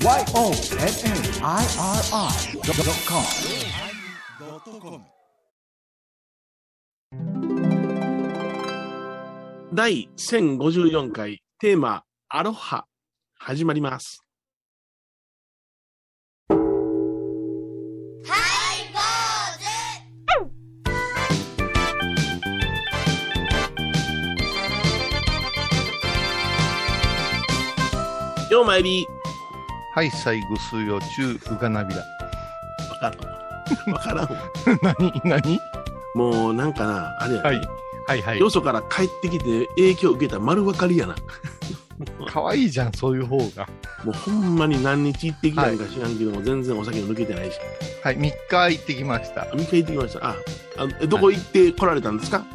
YONNIRI.com 第1054回テーマアロハ始まります。ようまいり。はい、最後数曜中、うがなびら。わからん。わからんわ。何何？もうなんかな、あれや、ねはい。はいはいよ。そから帰ってきて影響を受けた丸分かりやな。かわいいじゃん、そういう方が。もうほんまに何日行ってきたんか知らんけども、全然お酒も抜けてないし。はい、3日行ってきました。3日行ってきました。あ、あえどこ行って来られたんですか、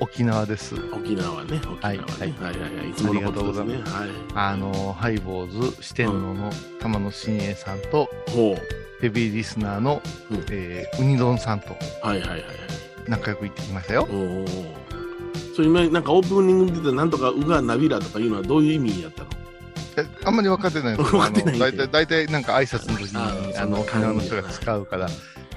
沖縄です。沖縄ね。沖縄ね。はいいははいはいはいはい。いつものことですね。はい。あの、ハイボーズ四天王の玉野真栄さんと、ほベビーリスナーの、うんえーウニ丼さんとう。はいはいはいはい。仲良く行ってきましたよ。おお。それ今なんかオープニングで出たなんとかうがなびらとかいうのはどういう意味やったの？えあんまり分かってないですけど、分かってない大体、大体なんか挨拶の時あに、ーあの、そ沖縄の人が使うから、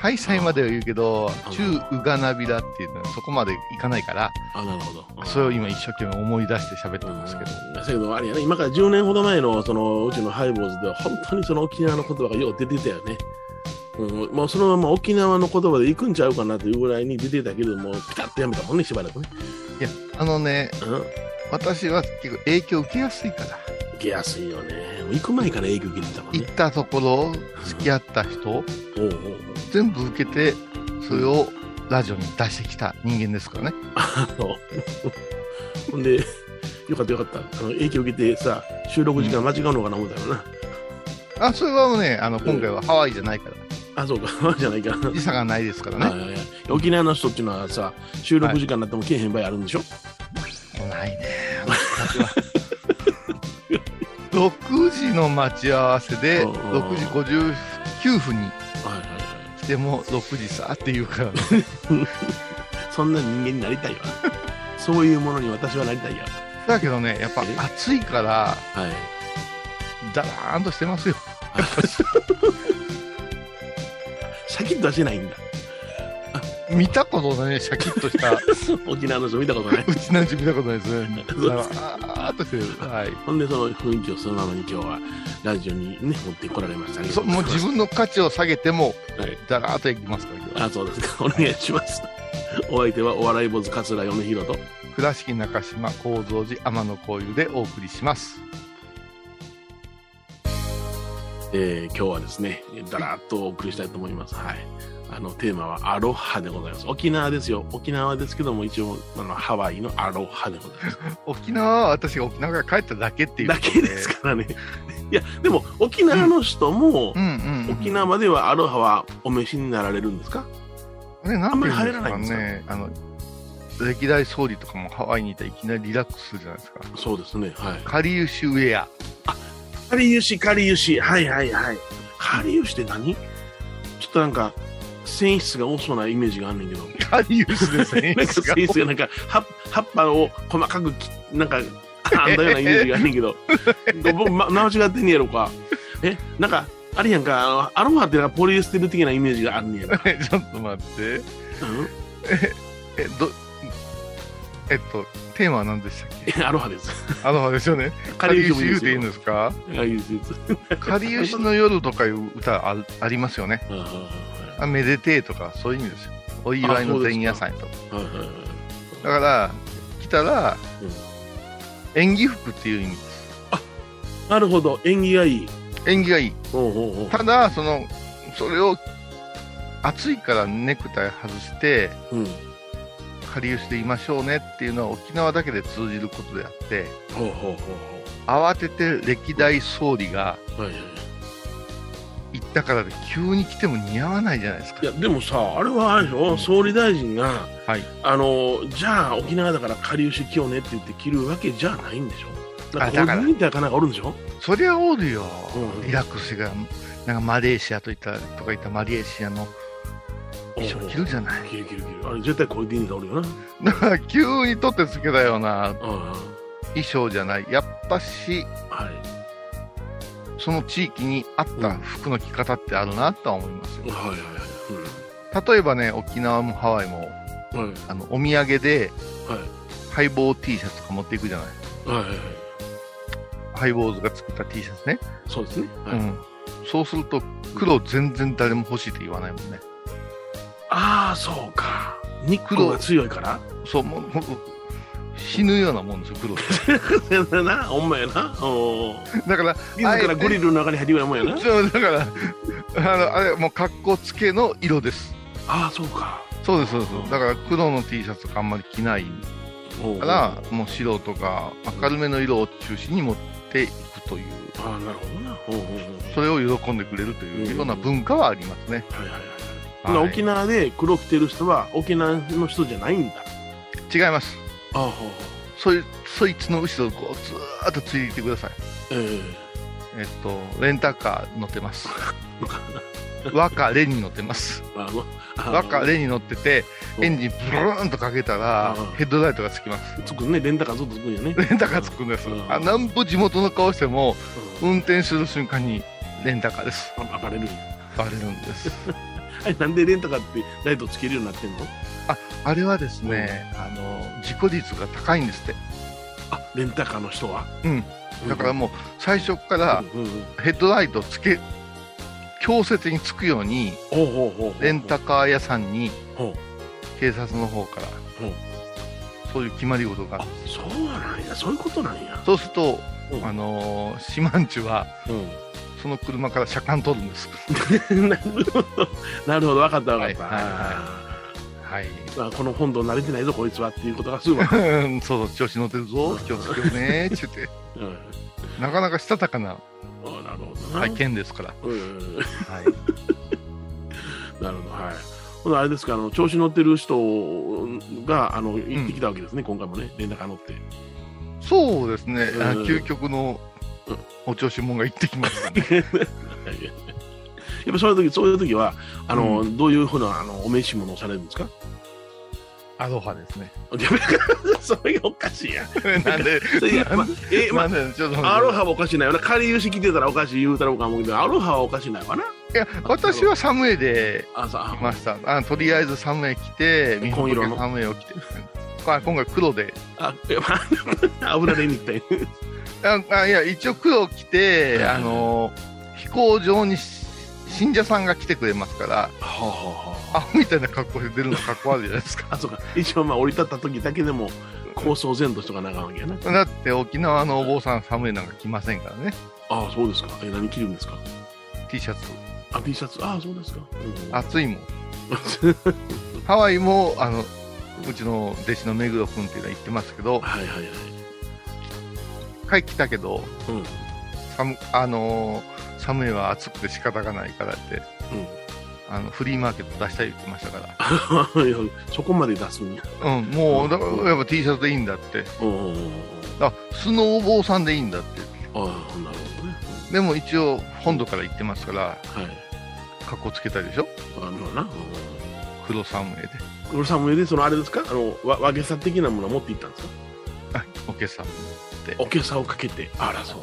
はい、さいまでは言うけどあ、中うがなびらっていうのはそこまでいかないから、あ、なるほど。それを今一生懸命思い出して喋ってうんますけど。だけどあれやね、今から10年ほど前のそのうちのハイボーズでは本当にその沖縄の言葉がよう出てたよね。うん、もうそのまま沖縄の言葉で行くんちゃうかなというぐらいに出てたけども、ピタッとやめたもんね、しばらくね。いや、あのね、うん。私は結構影響受けやすいから、受けやすいよね。もう行く前から影響受けてたもんね行っ。たところ、付き合った人、おうおう全部受けて、それをラジオに出してきた人間ですからね。あの、ほんで、よかったよかった。あの影響受けてさ、収録時間間違うのかな思ったよな。あ、それはね、あの、今回はハワイじゃないから、あ、そうか、じゃないかな。時差がないですからね。はいはいはい沖縄の人っていうのはさ、収録時間になってもけえへん場合あるんでしょ、ないね。私は 6時の待ち合わせで、うんうんうん6時59分にはいはいはい。来ても6時さって言うか。そんな人間になりたいわ。そういうものに私はなりたいや。だけどね、やっぱえ？暑いから、はい。だらーんとしてますよ。シャキッとはしてないんだ。見たことないシャキッとした 沖縄の人見たことない。うちなんち見たことないですね。あーっとしてる。はい。ほんで、その雰囲気をそのままに今日はラジオにね、持ってこられましたね。そもう自分の価値を下げても、はい。だらーっといきますから、今日はあ、そうですか。お願いします。お相手はお笑い坊主桂米宏と。倉敷中島幸三寺天野幸雄でお送りします。えー今日はですね、だらっとお送りしたいと思います。はい。あの、テーマはアロハでございます。沖縄ですよ。沖縄ですけども、一応、あの、ハワイのアロハでございます。沖縄は私が沖縄から帰っただけっていうだけですからね。いや、でも、沖縄の人も。沖縄ではアロハはお召しになられるんですか？ね、あんまり入らないんですか？あの、歴代総理とかもハワイにいたらいきなりリラックスするじゃないですか。そうですね。はい。かりゆしウェア。かりゆし、かりゆし。はいはいはい。かりゆしって何？ちょっとなんか、繊維質が多そうなイメージがあんねんけど。かりゆしですね。なんか繊維質がなんか、葉葉っぱを細かくき、なんか、あんだようなイメージがあんねんけど。僕、ま、間違ってんねやろか。え、なんか、あれやんか、アロハってなんかポリエステル的なイメージがあるんねやろ。ちょっと待って。うん？え、ど、えっと、テーマは何でしたっけ？えアロハです。あの、ですよね。かかりゆりゆし言うていいんですか。かりゆしの夜とかいう歌あありますよね。あめでてえとか、そういう意味ですよ。お祝いの前夜祭とか。はいはいはいだから、来たら、うん演技服っていう意味です。なるほど、縁起がいい。縁起がいい。ただ、その、それを、暑いからネクタイ外して、うん。かりゆしでいましょうねっていうのは沖縄だけで通じることであって、ほうほうほう慌てて歴代総理がほう。はいはい。行ったからで急に来ても似合わないじゃないですかい。や、でもさ、あれはあれでしょ、総理大臣が、はい。あの、じゃあ沖縄だからかりゆし着ようねって言って着るわけじゃないんでしょなんか、あだかなんかおるんでしょそりゃおるよ。うんリラックスが、なんかマレーシアといった、とか言ったマレーシアの衣装着るじゃない。着る着る着る。あれ絶対コーディネーターおるよな。だから急に取ってつけたようなうんうん。衣装じゃない。やっぱし、はい。その地域に合った服の着方ってあるなとは思いますよ。はいはいはい。例えばね、沖縄もハワイも、うん。はい。あの、お土産で、はい。ハイボー T シャツとか持っていくじゃない？はいはいはい。ハイボーズが作った T シャツね。そうですね。はい。うん。そうすると、黒全然誰も欲しいって言わないもんね。ああ、そうか。日光が強いから？そう、もう、死ぬようなもんですよ、黒って。そうやな、ほんまやな。だから、自らグリルの中に入ってくるもんやな。そうだから、あの、あれ、もう格好つけの色です。ああ、そうか。そうです、そうです。だから黒の T シャツとかあんまり着ないから、もう白とか明るめの色を中心に持っていくという、ああ、なるほどな。おーおーおーそれを喜んでくれるというような文化はありますね。はいはいはい沖縄で黒着てる人は沖縄の人じゃないんだ。違います。ああ、そいそいつの後ろをこうずーっとついてください。ええっと、レンタカー乗ってます。和歌レに乗ってます。えあのあ和歌レに乗ってて、エンジンブルーンとかけたらうん、ヘッドライトがつきます。つくね、レンタカーずっとつくんやね。レンタカーつくんですうん。あなんぼ地元の顔しても、うん運転する瞬間にレンタカーです。あバレる。バレるんです。あれなんでレンタカーってライトつけるようになってんの？あれはですね、あの、事故率が高いんですって。あ、レンタカーの人は？うん。だからもう、最初からうんうんうん。ヘッドライトつけ、強制的につくように、ほうほうほうほうレンタカー屋さんにほ警察の方からほう、そういう決まり事があある。そうなんや。そういうことなんや。そうすると、うん。あのー、シマンチュは、うその車から車間取るんです。ん なるほど。なるほど。分かった分かった、はいはいはい。あこの本堂慣れてないぞこいつはっていうことがすぐ分かる、う んそうそう、調子乗ってるぞ、気をつけようね、って言って。うん、なかなかしたたかなあなるほどな、体験ですから。うん。はい。なるほどはい。ほなあれですかあの調子乗ってる人があの行ってきたわけですね、今回もねレンタカー乗って。そうですね、あうん。究極のうん。お調子者が行ってきましたね。やっぱそういう時そういう時はあの、どういうふうなあのお召し物をされるんですか？アロハですね。それがおかしいやん。なんで、それいやまあえまあちょっとアロハはおかしいないよな。仮融し着てたらおかしい言うたらおかもけど、アロハはおかしいないわな。いや、私はサムエであ、さ来ました。あとりあえずサムエ着て、みほ紺色の？サムエを着て。あ今回黒で。あ、油でに行ったよ。ああいや、一応黒着て、はいあの、飛行場にし信者さんが来てくれますから、はあ、はあみたいな格好で出るの格好悪いじゃないですか。あ、そうか。一応まあ降り立った時だけでも構想前としとかなわけやな。だって沖縄のお坊さんサムエなんか着ませんからね。ああ、そうですか。え、何着るんですか？T シャツ。あ、T シャツ。ああ、そうですか。うん暑いもん。ハワイも、あの、うちの弟子の目黒君っていうのは言ってますけど、はいはいはい。帰ってきたけど、うん。サム、あのーサムエは暑くて仕方がないからって、あの、フリーマーケット出したい言ってましたかうん。い やそこまで出すんや。ら。うん、もう、だからやっぱ T シャツでいいんだって。うんうんうんうん。あ、スノーボーさんでいいんだって。ああ、なるほどね。でも一応、本土から行ってますから、はい。格好つけたでしょ？あまあな。うん黒サムエで。黒さんも上で、そのあれですか？あの、わ、和げさ的なものを持っていったんですか？あ、おけさん。おけさをかけて。あら、そう。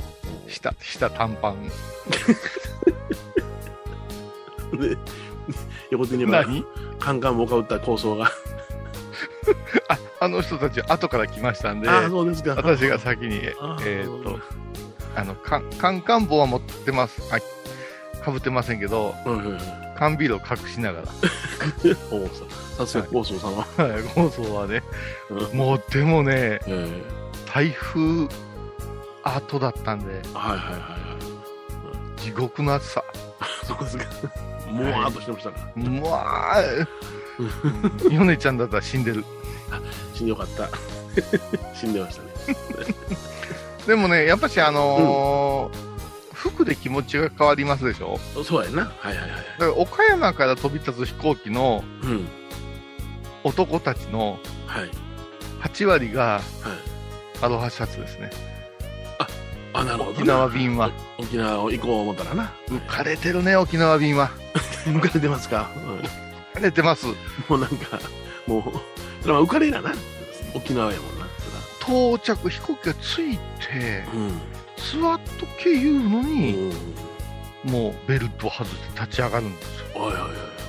下、下短パン。で、横手には何？カンカンもかうった構想が。あ、あの人たち後から来ましたんで、ああ、そうですか。私が先に、えーっと、あの、かカンカン帽は持ってます。はい。かぶってませんけど。缶ビールを隠しながおさ さすが高僧様。ら。はい、ゴーソーはね、うんもうでもね、え台風後だったんで、えはいはいはいはい。地獄の暑さ。そうですか。もわーっとしてましたから。うわー、ヨネちゃんだったら死んでる。死んでよかった。死んでましたね。でもね、やっぱしあのー服で気持ちが変わりますでしょ？そうやな。はいはいはい。だから岡山から飛び立つ飛行機のうん。男たちのはい。8割がはい。アロハシャツですね。あ、なるほどな。沖縄便は。沖縄を行こう思ったらな。浮かれてるね、沖縄便は。浮かれてますか、うん浮かれてます。もうなんか、もう、それは浮かれなな。沖縄やもんな。到着、飛行機が着いて、うん。座っとけ言うのに、もうベルトを外して立ち上がるんですよ。おいおい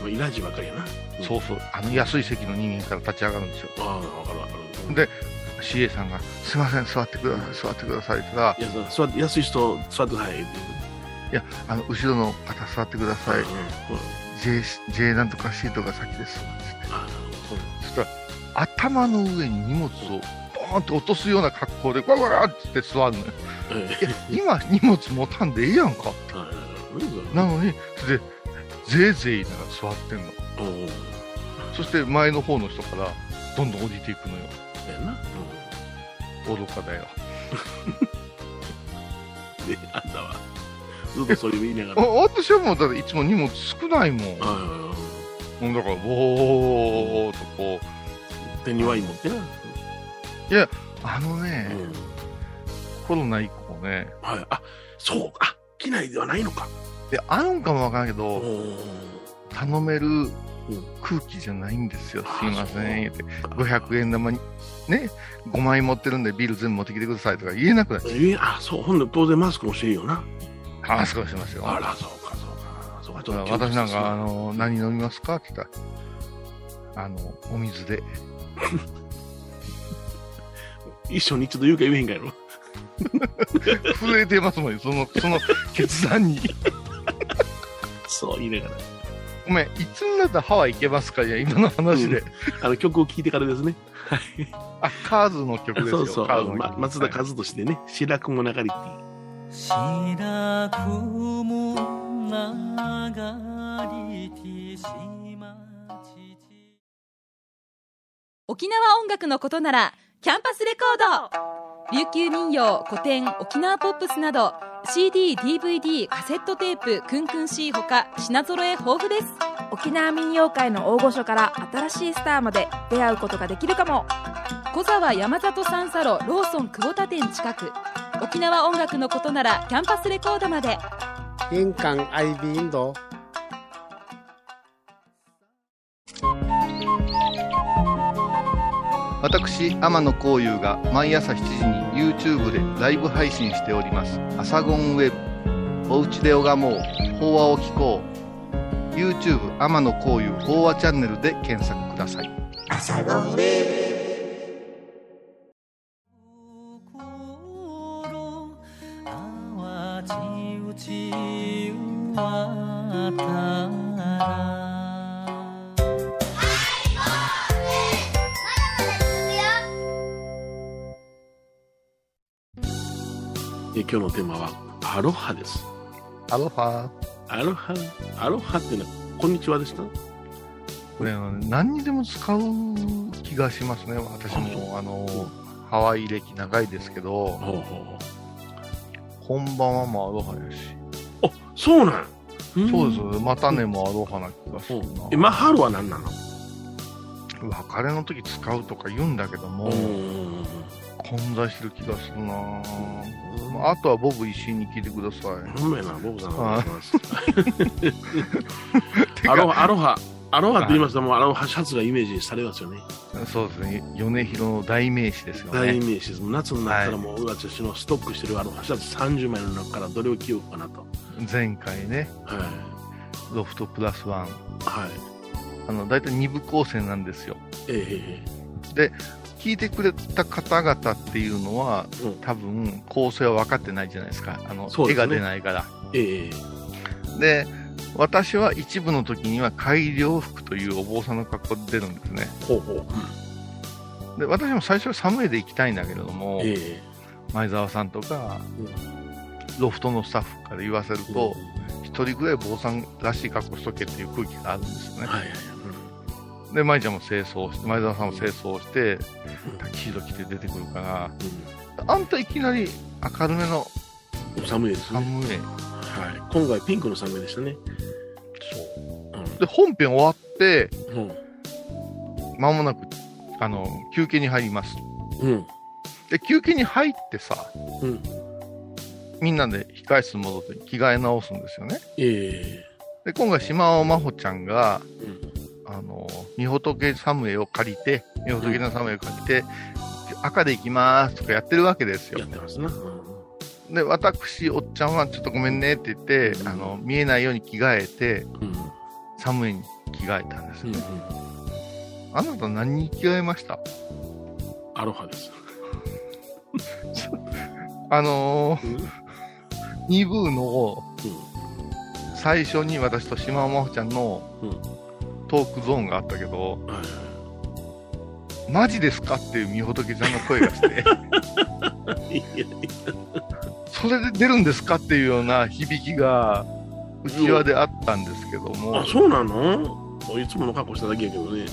おい、イラジばかりやな。そうそう、あの安い席の人間から立ち上がるんですよ。ああ、わかるわかる。で、CA さんが、すいません、座ってください、座ってくださいって言ったら、いや、座って、安い人、座ってください。いや、あの、後ろの方座ってください。J、J なんとかシートが先です。あそしたら、頭の上に荷物をボーンと落とすような格好で、わわわって座るのよ。今、荷物持たんでええやんか。なのに、それで、ぜいぜいながら座ってんの。そして前の方の人からどんどん降りていくのよ。やな。愚かだよ。で、あんたは、ずっとそういう言いながら。私はもう、だっていつも荷物少ないもん。もうだから、ぼーっとこう。手にワイン持ってな。いや、あのね、うん、コロナ以降ね。はい。あ、そう、あ、機内ではないのか。で、あるんかもわからんけど、頼める空気じゃないんですよ。すいません。って。500円玉に、ね、5枚持ってるんでビール全部持ってきてくださいとか言えなくなっちゃう。あ、そう。ほんで当然マスクもしてるよな。マスクもしてますよ。あら、そうか、そうか。そうか私なんか、あの、何飲みますか？って言ったら、あの、お水で。一緒に一度言うか言えへんかやろ。震えてますもんその、その決断に。そう言いながら。ごめん、いつになったらハワイ行けますか？いや、今の話で、うん、あの、曲を聴いてからですね。はい。あ、カーズの曲ですよ。そうそう。ま、松田和としてね、白くも流れて。白くも流れてしま沖縄音楽のことならキャンパスレコード琉球民謡古典沖縄ポップスなど CD、DVD、カセットテープ、クンクン C ほか品揃え豊富です。沖縄民謡界の大御所から新しいスターまで出会うことができるかも。小沢山里三佐路ローソン久保田店近く。沖縄音楽のことならキャンパスレコードまで。玄関アイビーインド。私天野幸雄が毎朝7時に YouTube でライブ配信しております「アサゴンウェブ」「おうちで拝もう。法話を聞こう」YouTube 天野幸雄。法話チャンネルで検索ください「アサゴンウェブ」今日のテーマはアロハです。アロハ。アロハ？アロハっていうのは、こんにちはでした？これ、何にでも使う気がしますね。私も、あの、ハワイ歴長いですけど、ほうほうこんばんはもアロハやし。あ、そうなんそうです。またねもアロハな気がするな。え、マハロは何なの？別れの時使うとか言うんだけども、混在してる気がするなあとはボブ石井に聞いてください。ほんな、ボブさん。アロハ、アロハ、アロハって言いますと、もうアロハシャツがイメージされますよね。そうですね。米広の代名詞ですよね。代名詞です。夏になったらもう、私のストックしてるアロハシャツ30枚の中からどれを着ようかなと。前回ね。はい。ロフトプラスワン。はい。あの、大体2部構成なんですよ。ええー、で、聞いてくれた方々っていうのは、うん、多分構成は分かってないじゃないですか。あの、ね、絵が出ないから。ええー、で、私は一部の時には改良服というお坊さんの格好で出るんですね。ほうほう。うん、で、私も最初は寒いで行きたいんだけれども、えー、前澤さんとか、うん、ロフトのスタッフから言わせると、一、人ぐらい坊さんらしい格好しとけっていう空気があるんですよね。はいはいはいで、舞ちゃんも清掃して、前澤さんも清掃して、タキシード着て出てくるから、うん、あんたいきなり明るめの寒いですね。寒い。はい。今回ピンクの寒いでしたね。そう。うん、で、本編終わって、ま、うん、もなく、あの、休憩に入ります。うん。で、休憩に入ってさ、うん。みんなで控え室に戻って着替え直すんですよね。ええー、で、今回、島尾真帆ちゃんが、うんあの、みほとけサムエを借りて、みほとけのサムエを借りて、赤で行きますとかやってるわけですよ。やってますな。で、私、おっちゃんはちょっとごめんねって言って、あの、見えないように着替えて、うん、寒いに着替えたんですよね。うん、あなた何に着替えました？アロハです。あのー、2部の、最初に私と島尾真帆ちゃんのトークゾーンがあったけど、マジですかっていうみほとけちゃんの声がしてそれで出るんですかっていうような響きが、うちわであったんですけども。あ、そうなの？いつもの格好しただけやけどね。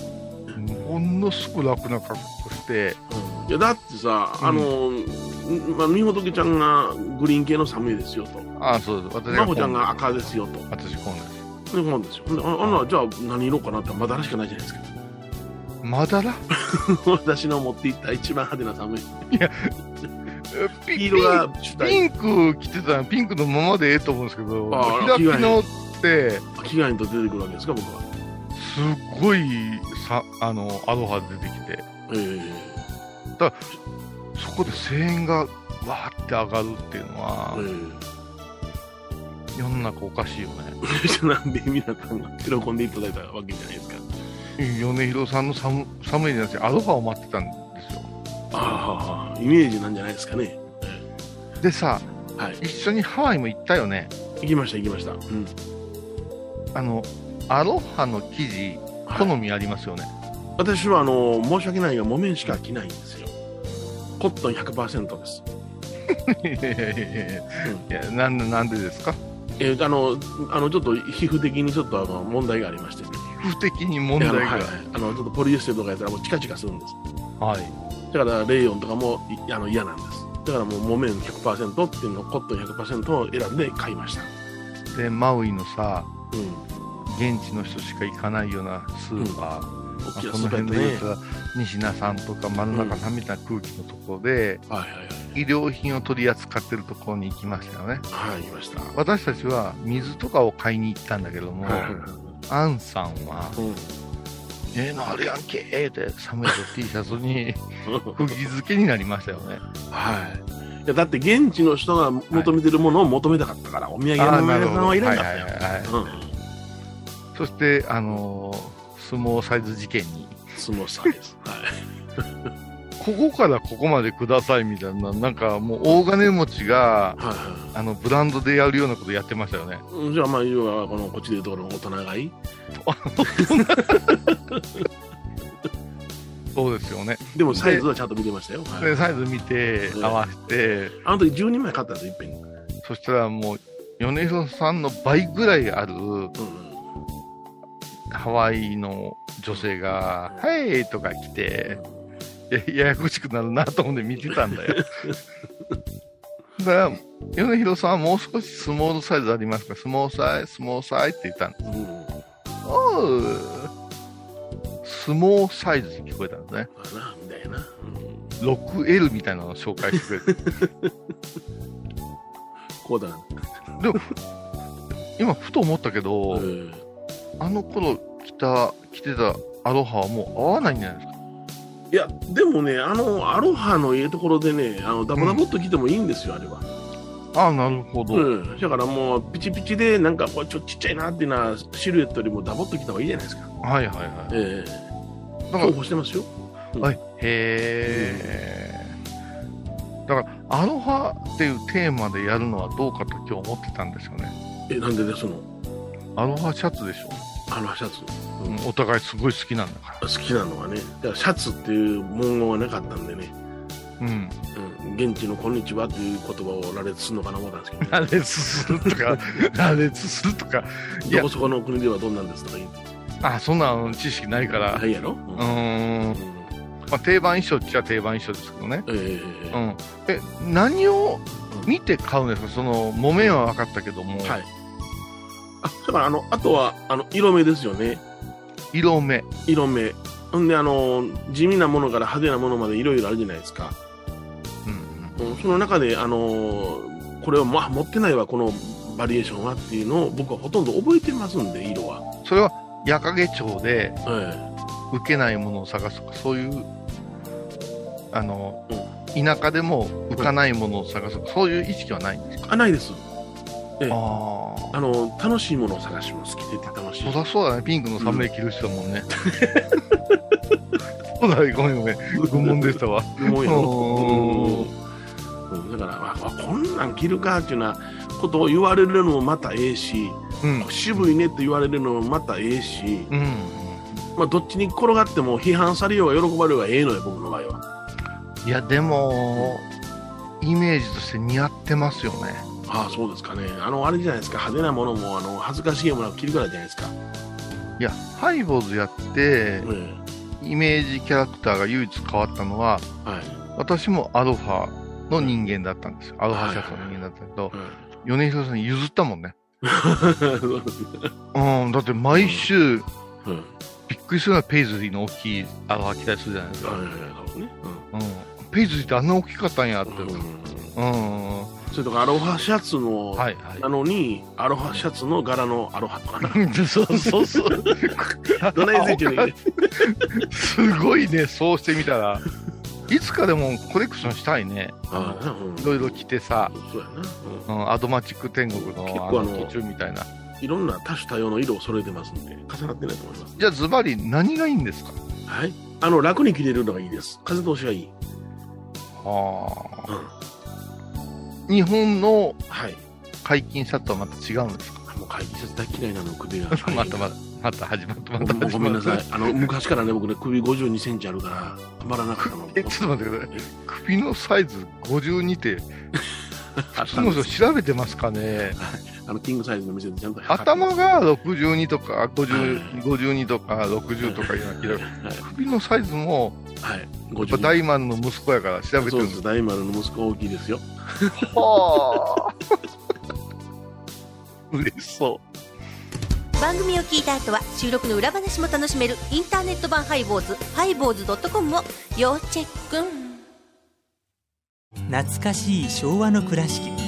ものすごく楽な格好して、うん、いやだってさ、あの、まあ、みほとけちゃんがグリーン系の寒いですよと。ああ、そうです。私まほちゃんが赤ですよと。私、こうです。で、こうですよ。あ、あな、じゃあ何色かなってまだらしかないじゃないですか。まだら？私の持っていった一番派手な寒い。いや、ピ色がピンク着てたらピンクのままでええと思うんですけど、開きのって、着替えにと出てくるわけですか、僕は。すごいさ、あの、アロハ出てきて。ええー、だそこで声援がわーって上がるっていうのは、えー、世の中おかしいよね。なんで皆さんが喜んでいただいたわけじゃないですか。米広さんの寒寒いじゃなくて、アロハを待ってたんですよ。ああ、イメージなんじゃないですかね。でさ、はい、一緒にハワイも行ったよね。行きました、行きました。うん。あの、アロハの生地、好みありますよね。はい、私は、あの、申し訳ないが、木綿しか着ないんですよ。コットン100%です。いやいやいやいや、なんで、なんでですか？えー、あの、あの、ちょっと皮膚的にちょっとあの問題がありまして、ね、皮膚的に問題が、はい、あの、ちょっとポリエステルとかやったらもうチカチカするんです。はい。だから、レイヨンとかもあの嫌なんです。だからもう木綿100%っていうのコットン100%を選んで買いました。でマウイのさ、うん、現地の人しか行かないようなスーパー、うん。まあ、この辺で言うと、西名さんとか丸中さんみたいな空気のところで、うんはいはいはい、医療品を取り扱ってるところに行きましたよね。はい、行きました。私たちは水とかを買いに行ったんだけども、はいアンさんは、うん、ええー、のあるやんけーって寒いと T シャツに釘付けになりましたよね。はい。いやだって現地の人が求めてるものを求めたかったから、はい、お土産の皆さんはいらんかったよ。そして、あのー、相撲サイズ事件に。相撲サイズ。はい。ここからここまでくださいみたいな、なんかもう大金持ちが、はいはい、あのブランドでやるようなことやってましたよね。じゃあまあ、要はこのこっちでいうところの大人買い？そうですよね。でもサイズはちゃんと見てましたよ。で、サイズ見て、合わせて。あの時12枚買ったんですよ、いっぺんそしたらもう、米広さんの倍ぐらいある、うん、ハワイの女性が、うん、はいとか来て、ややこしくなるなと思って見てたんだよ。だから、米広さんはもう少しスモールサイズありますか？スモーサイ、スモーサイって言ったんです。うん、おう、スモーサイズに聞こえたんですね。あなんだよな。うん、6L みたいなのを紹介してくれて。こうだでも、今ふと思ったけど、あの頃着た、着てたアロハはもう合わないんじゃないですか？いや、でもね、あの、アロハのいいところでね、あのダボダボっと着てもいいんですよ、うん、あれは。ああ、なるほど。うん。だからもう、ピチピチで、なんか、これちょっとちっちゃいなっていうのは、シルエットよりもダボっと着た方がいいじゃないですか。はいはいはい。ええー。だから、干してますよ。うん、はい。へえ、うん。だから、アロハっていうテーマでやるのはどうかと今日思ってたんですよね。え、なんでですのアロハシャツでしょ。アロハシャツ。うん、お互いすごい好きなんだから。好きなのはね、だからシャツっていう文言はなかったんでね。うん。うん、現地のこんにちはという言葉を羅列するのかな思ったんですけど、ね、羅列するとか、羅列するとか。どこそこの国ではどんなんですとか言って。あ、そんな知識ないから。ないやろ？うん。うんまあ、定番衣装っちゃ定番衣装ですけどね。えー、うん。え、何を見て買うんですか？その、木綿は分かったけども。はい。あ、だからあの、あとは、あの、色目ですよね。色目。色目。ほんで、あの、地味なものから派手なものまでいろいろあるじゃないですか。うん、うん、その中で、あの、これは、まあ、持ってないわ、このバリエーションはっていうのを僕はほとんど覚えてますんで、色は。それは、矢掛町で、受けないものを探すとか、そういう、あの、うん、田舎でも浮かないものを探す、そういう意識はないんですか？あないです。ええ、ああの楽しいものを探します。着てて楽しい。そりゃそうだね。ピンクのサムネ着る人だもんね。そうだね。ごめんごめん。愚問でしたわ。愚問やろ。うん、だから、あ、こんなん着るかっていうようなことを言われるのもまたええし、うん、渋いねって言われるのもまたええし、うん、まあ、どっちに転がっても批判されようが喜ばれようがええのよ、僕の場合は。いや、でも、イメージとして似合ってますよね。ああ、そうですかね。あの、あれじゃないですか、派手なものも、あの、恥ずかしいものを着るからじゃないですか。いや、ハイボーズやって、イメージキャラクターが唯一変わったのは、はい、私もアロハの人間だったんですよ。アロハシャツの人間だったけど、米広さんに譲ったもんね。うん、だって毎週、びっくりするようなペイズリーの大きいアロハ着たりするじゃないですか。はいはいはい。うん、ペイズリーってあんな大きかったんやって。うんそれとかアロハシャツの、はいはい、なのに、アロハシャツの柄のアロハとかな。そうそうそう。どないついてるすごいね、そうしてみたら。いつかでもコレクションしたいね。いろいろ着てさ、そうやな、うん、アドマチック天国のあの途中みたいな。いろんな多種多様の色を揃えてますんで、重なってないと思います。じゃあズバリ何がいいんですか？はいあの、楽に着れるのがいいです。風通しがいい。はあ、うん。日本の解禁シャツとはまた違うんですか？もう解禁シャツ大嫌いなの、首が。またまた、また始まった、またた。ごめんなさい。あの、昔からね、僕ね、首52センチあるから、たまらなかったの。え、ちょっと待ってください。首のサイズ52って、普通の人調べてますかね？あのキングサイズの店でちゃんと頭が62とか50、52とか60とかいうような気が、首のサイズも、はい、やっぱ大丸の息子やから調べてるんです。大丸の息子大きいですよ。はあ。嬉しそう。番組を聞いた後は収録の裏話も楽しめるインターネット版ハイボーズハイボーズドットコムを要チェック。懐かしい昭和の倉敷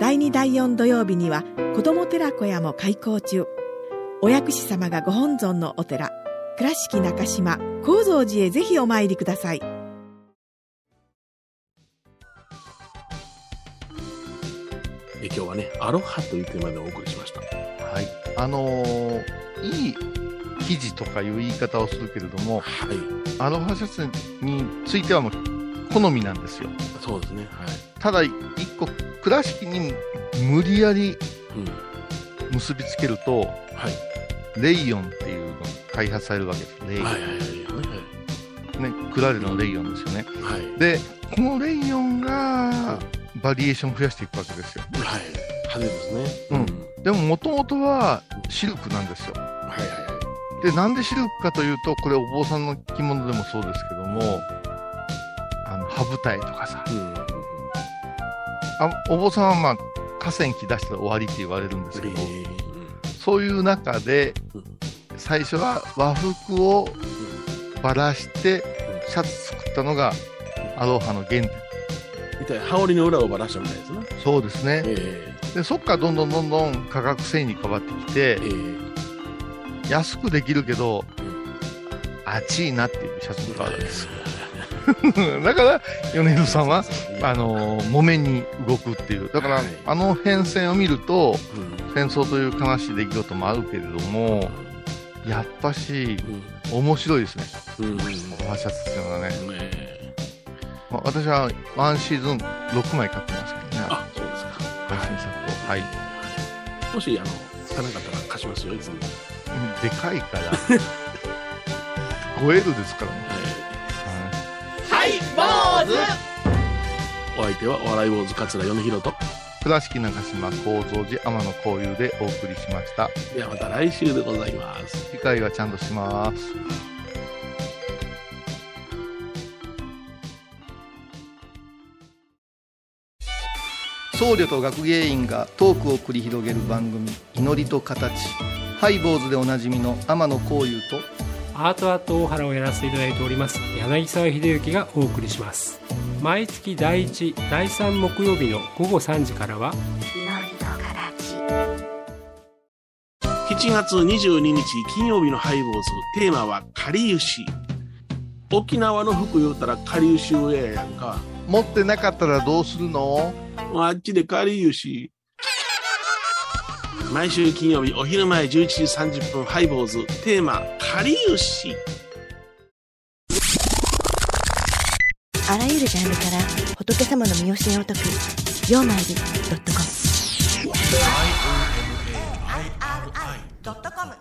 第2第4土曜日には子ども寺小屋も開校中。お薬師様がご本尊のお寺倉敷中島・高蔵寺へぜひお参りください。え今日はねアロハというテーマでお送りしました。はい。あのー、いい生地とかいう言い方をするけれども、はい、アロハシャツについてはもう好みなんですよそうですねはいただ一個倉敷に無理やり結びつけると、はい、レイヨンっていうのが開発されるわけです。レイヨン。はいはいはいね、クラレのレイヨンですよね。はい、で、このレイヨンがバリエーション増やしていくわけですよ。はい。派手ですね。うん。でも、もともとはシルクなんですよ。はいはいはい。で、なんでシルクかというと、これお坊さんの着物でもそうですけども、羽二重とかさ、うんあお坊さんは、まあ、河川着出したら終わりって言われるんですけど、そういう中で、最初は和服をばらしてシャツ作ったのがアロハの原点。みたい羽織の裏をばらしたみたいですね。そうですね。えー、でそっからどんどんどんどん価格繊維に変わってきて、えー、安くできるけど、暑いなっていうシャツに変わるんですよ。だから、米広さんは、あの、木綿に動くっていう。だから、はい、あの変遷を見ると、うん、戦争という悲しい出来事もあるけれども、やっぱし、うん、面白いですね。うん、ワーシャツっていうのはね。ねまあ、私はワンシーズン6枚買ってますけどね。あ、そうですか。配信セット。はい。もし、あの、足らなかったら貸しますよ、いつも。でかいから。5L ですからね。相手はお笑い坊主桂米宏と。倉敷中島幸三寺天野幸雄でお送りしました。ではまた来週でございます。次回はちゃんとします。僧侶と学芸員がトークを繰り広げる番組「祈りと形」ハイボーズでおなじみの天野幸雄とアートアート大原をやらせていただいております柳沢秀行がお送りします。毎月第1第3木曜日の午後3時からは7月22日金曜日のハイボーズテーマは「かりゆし」沖縄の服言うたらかりゆしウェアやんか。持ってなかったらどうするの？あっちでかりゆし毎週金曜日お昼前11時30分ハイボーズテーマ「かりゆし」あらゆるジャンルから仏様の身教えを解く「曜マイルドットコム」「IOMAIRI.com」